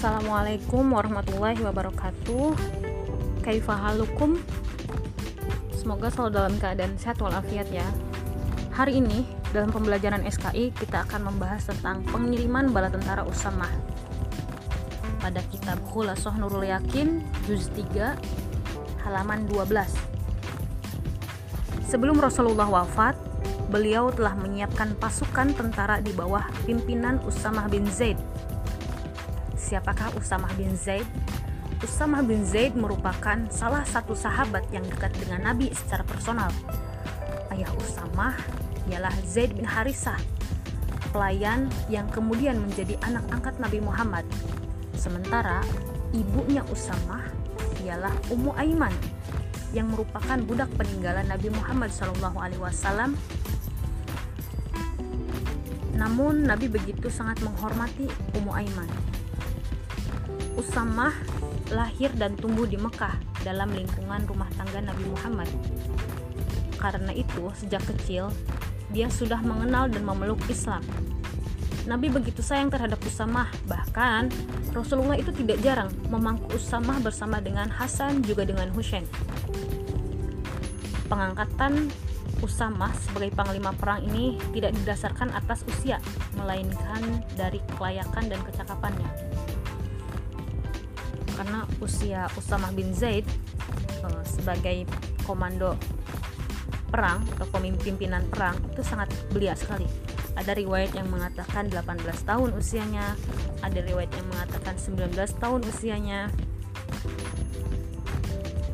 Assalamualaikum warahmatullahi wabarakatuh. Kaifahalukum Semoga selalu dalam keadaan sehat walafiat ya. Hari ini dalam pembelajaran SKI kita akan membahas tentang pengiriman bala tentara Usamah pada kitab Khulasoh Nurul Yakin juz 3 halaman 12 Sebelum Rasulullah wafat beliau telah menyiapkan pasukan tentara di bawah pimpinan Usamah bin Zaid Siapakah Usamah bin Zaid? Usamah bin Zaid merupakan salah satu sahabat yang dekat dengan Nabi secara personal. Ayah Usamah ialah Zaid bin Harisah, pelayan yang kemudian menjadi anak angkat Nabi Muhammad. Sementara ibunya Usamah ialah Ummu Aiman yang merupakan budak peninggalan Nabi Muhammad SAW. Namun Nabi begitu sangat menghormati Ummu Aiman Usamah lahir dan tumbuh di Mekah dalam lingkungan rumah tangga Nabi Muhammad. Karena itu, sejak kecil dia sudah mengenal dan memeluk Islam. Nabi begitu sayang terhadap Usamah, bahkan Rasulullah itu tidak jarang memangku Usamah bersama dengan Hasan juga dengan Husain. Pengangkatan Usamah sebagai panglima perang ini tidak didasarkan atas usia, melainkan dari kelayakan dan kecakapannya karena usia Usamah bin Zaid uh, sebagai komando perang atau pemimpinan perang itu sangat belia sekali. Ada riwayat yang mengatakan 18 tahun usianya, ada riwayat yang mengatakan 19 tahun usianya.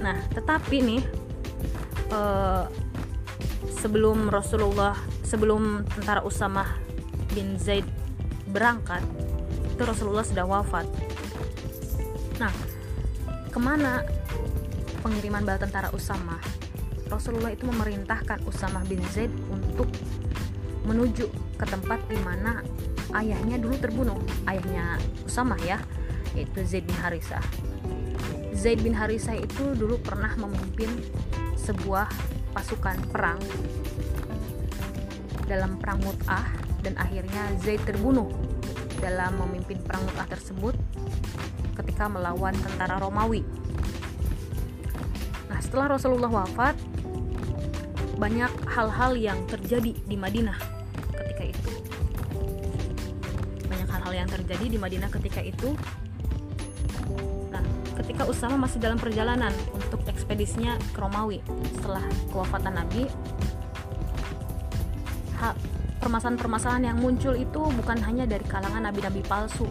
Nah, tetapi nih uh, sebelum Rasulullah, sebelum tentara Usamah bin Zaid berangkat, itu Rasulullah sudah wafat Nah, ke mana pengiriman bala tentara Usamah? Rasulullah itu memerintahkan Usamah bin Zaid untuk menuju ke tempat di mana ayahnya dulu terbunuh. Ayahnya Usamah ya, yaitu Zaid bin Harisah. Zaid bin Harisah itu dulu pernah memimpin sebuah pasukan perang dalam perang Mut'ah dan akhirnya Zaid terbunuh dalam memimpin perang Mut'ah tersebut ketika melawan tentara Romawi. Nah, setelah Rasulullah wafat, banyak hal-hal yang terjadi di Madinah ketika itu. Banyak hal-hal yang terjadi di Madinah ketika itu. Nah, ketika Usama masih dalam perjalanan untuk ekspedisinya ke Romawi setelah kewafatan Nabi, permasalahan-permasalahan yang muncul itu bukan hanya dari kalangan nabi-nabi palsu,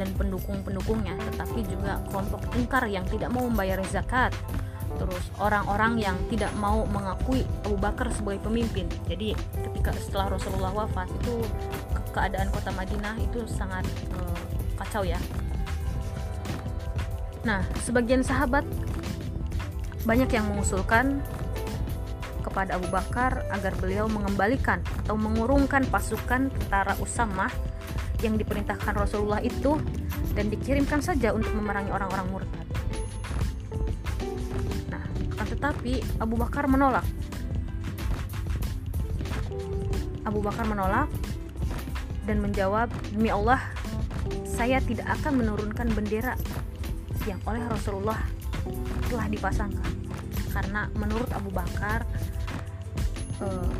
dan pendukung-pendukungnya, tetapi juga kelompok ingkar yang tidak mau membayar zakat, terus orang-orang yang tidak mau mengakui Abu Bakar sebagai pemimpin. Jadi ketika setelah Rasulullah wafat itu keadaan kota Madinah itu sangat uh, kacau ya. Nah, sebagian sahabat banyak yang mengusulkan kepada Abu Bakar agar beliau mengembalikan atau mengurungkan pasukan tentara Usamah yang diperintahkan Rasulullah itu dan dikirimkan saja untuk memerangi orang-orang murtad. Nah, akan tetapi Abu Bakar menolak. Abu Bakar menolak dan menjawab, "Demi Allah, saya tidak akan menurunkan bendera yang oleh Rasulullah telah dipasangkan." Karena menurut Abu Bakar eh,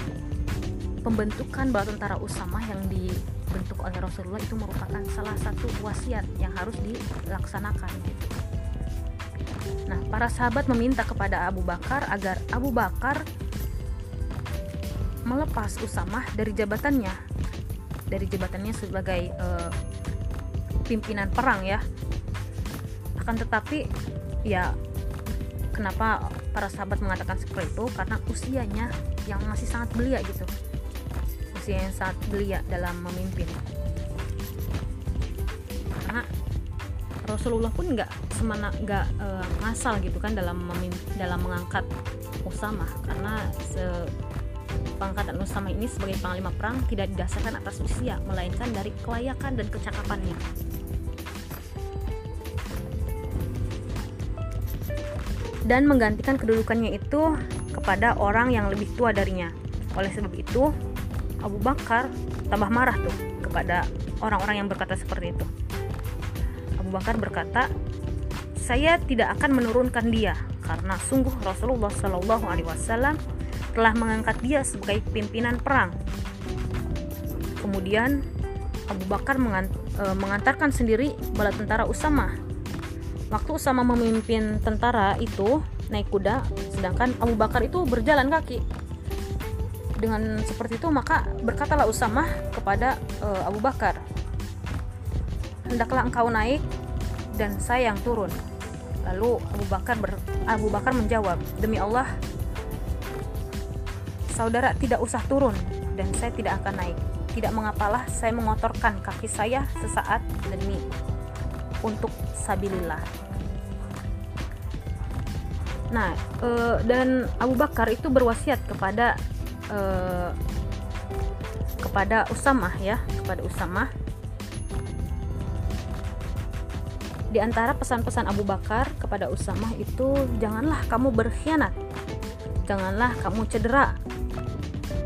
pembentukan bala tentara Usamah yang di dibentuk oleh Rasulullah itu merupakan salah satu wasiat yang harus dilaksanakan gitu. Nah, para sahabat meminta kepada Abu Bakar agar Abu Bakar melepas Usamah dari jabatannya, dari jabatannya sebagai uh, pimpinan perang ya. Akan tetapi ya kenapa para sahabat mengatakan seperti itu karena usianya yang masih sangat belia gitu usia yang sangat belia dalam memimpin. Karena Rasulullah pun nggak semana nggak e, ngasal gitu kan dalam dalam mengangkat Usama. Karena se pengangkatan Usama ini sebagai panglima perang tidak didasarkan atas usia melainkan dari kelayakan dan kecakapannya. Dan menggantikan kedudukannya itu kepada orang yang lebih tua darinya. Oleh sebab itu Abu Bakar tambah marah tuh kepada orang-orang yang berkata seperti itu. Abu Bakar berkata, "Saya tidak akan menurunkan dia karena sungguh Rasulullah Shallallahu alaihi wasallam telah mengangkat dia sebagai pimpinan perang." Kemudian Abu Bakar e, mengantarkan sendiri bala tentara Usama. Waktu Usama memimpin tentara itu naik kuda, sedangkan Abu Bakar itu berjalan kaki. Dengan seperti itu maka berkatalah Usama kepada uh, Abu Bakar, hendaklah engkau naik dan saya yang turun. Lalu Abu Bakar ber, Abu Bakar menjawab, demi Allah, saudara tidak usah turun dan saya tidak akan naik. Tidak mengapalah saya mengotorkan kaki saya sesaat demi untuk sabilillah. Nah, e, dan Abu Bakar itu berwasiat kepada e, kepada Usamah ya, kepada Usamah Di antara pesan-pesan Abu Bakar kepada Usamah itu janganlah kamu berkhianat. Janganlah kamu cedera.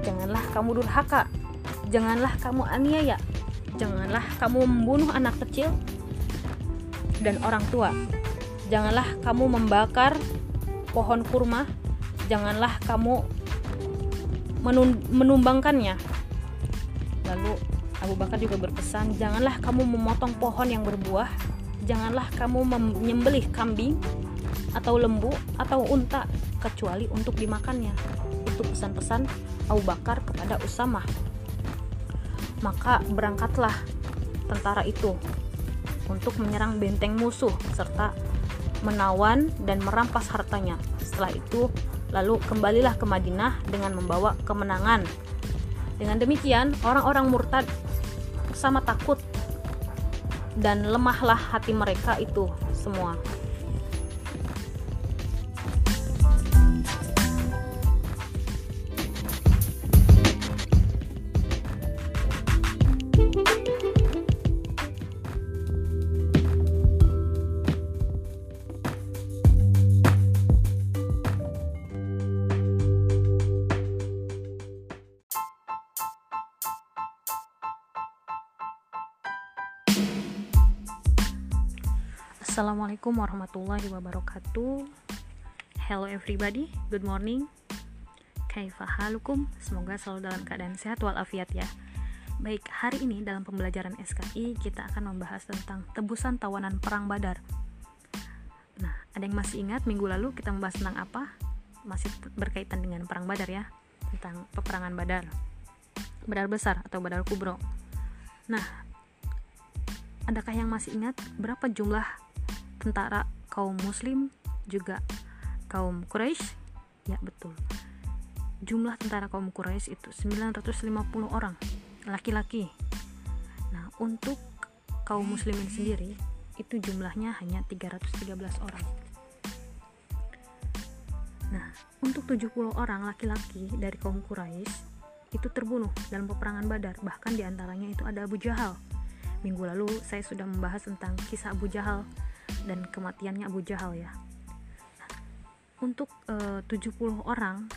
Janganlah kamu durhaka. Janganlah kamu aniaya. Janganlah kamu membunuh anak kecil dan orang tua. Janganlah kamu membakar pohon kurma. Janganlah kamu menumbangkannya. Lalu Abu Bakar juga berpesan, janganlah kamu memotong pohon yang berbuah janganlah kamu menyembelih kambing atau lembu atau unta kecuali untuk dimakannya. Itu pesan-pesan Abu Bakar kepada Usama. Maka berangkatlah tentara itu untuk menyerang benteng musuh serta menawan dan merampas hartanya. Setelah itu, lalu kembalilah ke Madinah dengan membawa kemenangan. Dengan demikian, orang-orang murtad sama takut dan lemahlah hati mereka itu semua. Assalamualaikum warahmatullahi wabarakatuh. Hello everybody, good morning. Kaifahalukum Semoga selalu dalam keadaan sehat walafiat ya. Baik, hari ini dalam pembelajaran SKI Kita akan membahas tentang tebusan tawanan perang badar. Nah, ada yang masih ingat minggu lalu kita membahas tentang apa? Masih berkaitan dengan perang badar ya Tentang peperangan badar. Badar besar atau badar kubro. Nah, adakah yang masih ingat? Berapa jumlah tentara kaum muslim juga kaum Quraisy. Ya betul. Jumlah tentara kaum Quraisy itu 950 orang laki-laki. Nah untuk kaum muslimin sendiri itu jumlahnya hanya 313 orang. Nah untuk 70 orang laki-laki dari kaum Quraisy itu terbunuh dalam peperangan Badar. Bahkan di antaranya itu ada Abu Jahal. Minggu lalu saya sudah membahas tentang kisah Abu Jahal dan kematiannya Abu Jahal ya. Untuk eh, uh, 70 orang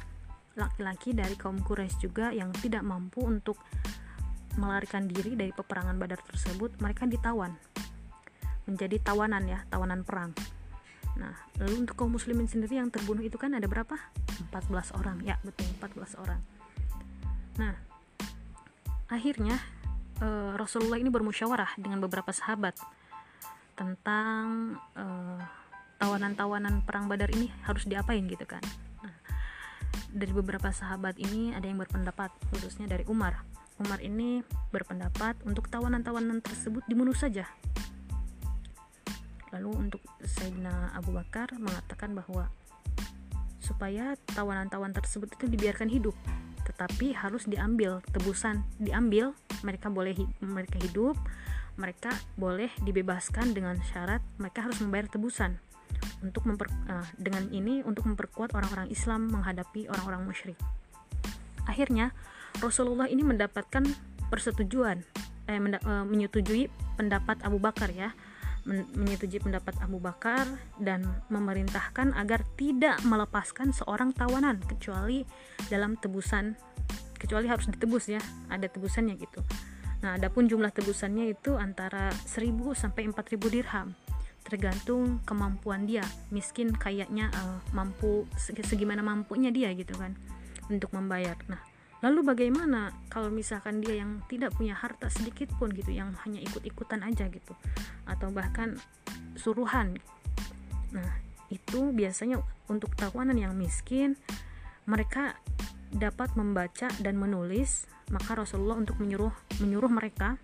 laki-laki dari kaum Quraisy juga yang tidak mampu untuk melarikan diri dari peperangan Badar tersebut mereka ditawan. Menjadi tawanan ya tawanan perang. Nah lalu untuk kaum muslimin sendiri yang terbunuh itu kan ada berapa? 14 orang. Ya betul 14 orang. Nah akhirnya uh, Rasulullah ini bermusyawarah dengan beberapa sahabat tentang eh, tawanan-tawanan perang Badar ini harus diapain gitu kan. Nah, dari beberapa sahabat ini ada yang berpendapat khususnya dari Umar. Umar ini berpendapat untuk tawanan-tawanan tersebut dibunuh saja. Lalu untuk Sayyidina Abu Bakar mengatakan bahwa supaya tawanan-tawanan tersebut itu dibiarkan hidup tetapi harus diambil tebusan diambil mereka boleh mereka hidup mereka boleh dibebaskan dengan syarat mereka harus membayar tebusan untuk memper, uh, dengan ini untuk memperkuat orang-orang Islam menghadapi orang-orang musyrik. Akhirnya Rasulullah ini mendapatkan persetujuan eh, menda, uh, menyetujui pendapat Abu Bakar ya menyetujui pendapat Abu Bakar dan memerintahkan agar tidak melepaskan seorang tawanan kecuali dalam tebusan kecuali harus ditebus ya ada tebusannya gitu Nah, adapun jumlah tebusannya itu antara 1000 sampai 4000 dirham. Tergantung kemampuan dia. Miskin kayaknya uh, mampu segimana mampunya dia gitu kan untuk membayar. Nah, lalu bagaimana kalau misalkan dia yang tidak punya harta sedikit pun gitu, yang hanya ikut-ikutan aja gitu atau bahkan suruhan. Nah, itu biasanya untuk tawanan yang miskin mereka dapat membaca dan menulis maka Rasulullah untuk menyuruh menyuruh mereka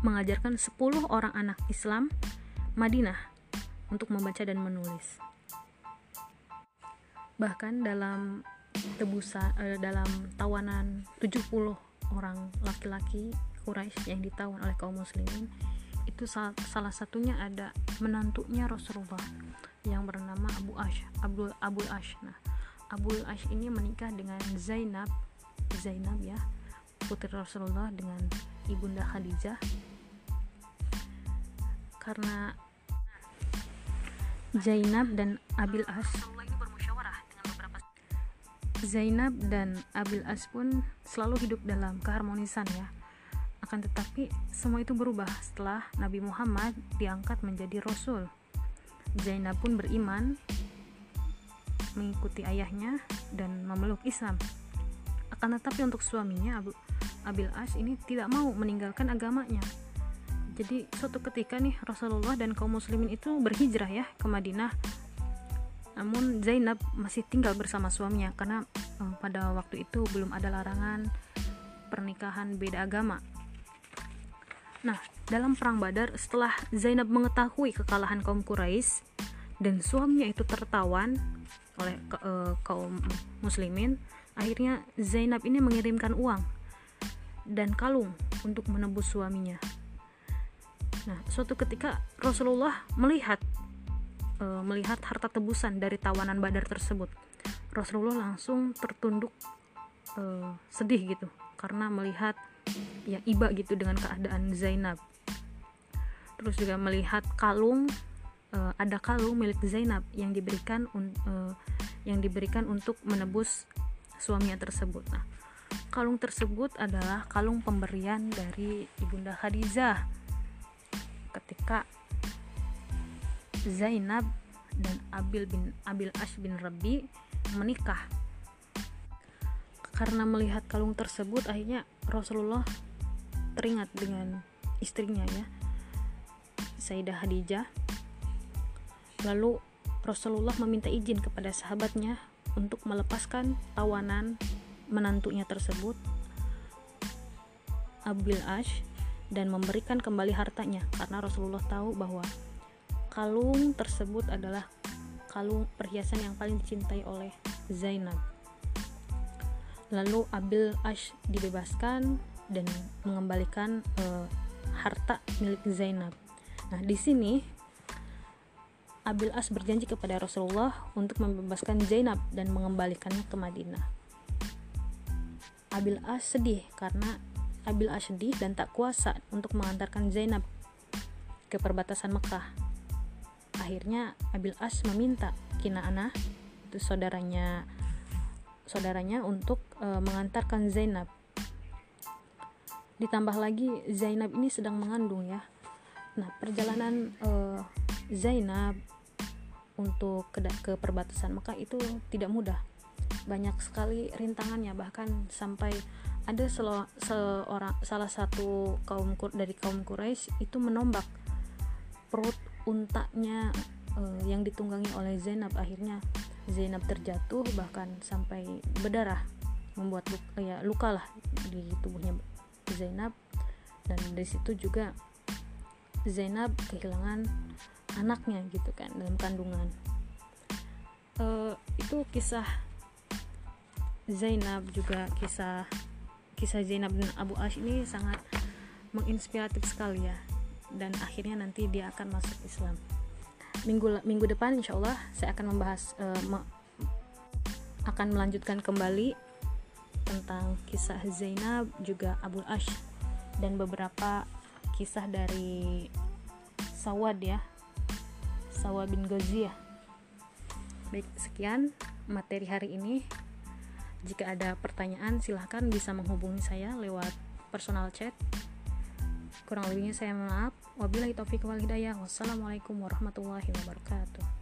mengajarkan 10 orang anak Islam Madinah untuk membaca dan menulis. Bahkan dalam tebusan eh, dalam tawanan 70 orang laki-laki Quraisy yang ditawan oleh kaum muslimin itu salah, salah satunya ada menantunya Rasulullah yang bernama Abu Ash Abdul Abul Ash. Nah, Abul Ash ini menikah dengan Zainab Zainab ya putri Rasulullah dengan ibunda Khadijah. Karena Zainab dan Abil As Zainab dan Abil As pun selalu hidup dalam keharmonisan ya. Akan tetapi semua itu berubah setelah Nabi Muhammad diangkat menjadi Rasul. Zainab pun beriman mengikuti ayahnya dan memeluk Islam akan tetapi untuk suaminya Abu Abil As ini tidak mau meninggalkan agamanya. Jadi suatu ketika nih Rasulullah dan kaum muslimin itu berhijrah ya ke Madinah. Namun Zainab masih tinggal bersama suaminya karena um, pada waktu itu belum ada larangan pernikahan beda agama. Nah, dalam perang Badar setelah Zainab mengetahui kekalahan kaum Quraisy dan suaminya itu tertawan oleh uh, kaum muslimin, akhirnya Zainab ini mengirimkan uang dan kalung untuk menebus suaminya. Nah, suatu ketika Rasulullah melihat e, melihat harta tebusan dari tawanan Badar tersebut. Rasulullah langsung tertunduk e, sedih gitu karena melihat ya iba gitu dengan keadaan Zainab. Terus juga melihat kalung e, ada kalung milik Zainab yang diberikan e, yang diberikan untuk menebus suaminya tersebut. Nah, Kalung tersebut adalah kalung pemberian dari Ibunda Khadijah ketika Zainab dan Abil bin Abil Ash bin Rabi menikah. Karena melihat kalung tersebut akhirnya Rasulullah teringat dengan istrinya ya. Sayyidah Khadijah. Lalu Rasulullah meminta izin kepada sahabatnya untuk melepaskan tawanan menantunya tersebut Abil Ash dan memberikan kembali hartanya karena Rasulullah tahu bahwa kalung tersebut adalah kalung perhiasan yang paling dicintai oleh Zainab. Lalu Abil Ash dibebaskan dan mengembalikan uh, harta milik Zainab. Nah, di sini Abil As berjanji kepada Rasulullah untuk membebaskan Zainab dan mengembalikannya ke Madinah. Abil As sedih karena Abil As sedih dan tak kuasa untuk mengantarkan Zainab ke perbatasan Mekah. Akhirnya Abil As meminta Kinaana, itu saudaranya saudaranya untuk e, mengantarkan Zainab. Ditambah lagi Zainab ini sedang mengandung ya. Nah, perjalanan e, Zainab untuk ke, ke perbatasan Mekah itu tidak mudah. Banyak sekali rintangannya bahkan sampai ada seorang salah satu kaum dari kaum Quraisy itu menombak perut untanya uh, yang ditunggangi oleh Zainab. Akhirnya Zainab terjatuh bahkan sampai berdarah membuat luka, ya luka lah di tubuhnya Zainab. Dan dari situ juga Zainab kehilangan anaknya gitu kan dalam kandungan. Uh, itu kisah Zainab juga kisah kisah Zainab dan Abu Ash ini sangat menginspiratif sekali ya. Dan akhirnya nanti dia akan masuk Islam. Minggu minggu depan insya Allah saya akan membahas uh, me, akan melanjutkan kembali tentang kisah Zainab juga Abu Ash dan beberapa kisah dari Sawad ya Sawad bin Ghaziyah baik sekian materi hari ini. Jika ada pertanyaan, silahkan bisa menghubungi saya lewat personal chat. Kurang lebihnya saya maaf. Wabillahi taufiq wal hidayah. Wassalamualaikum warahmatullahi wabarakatuh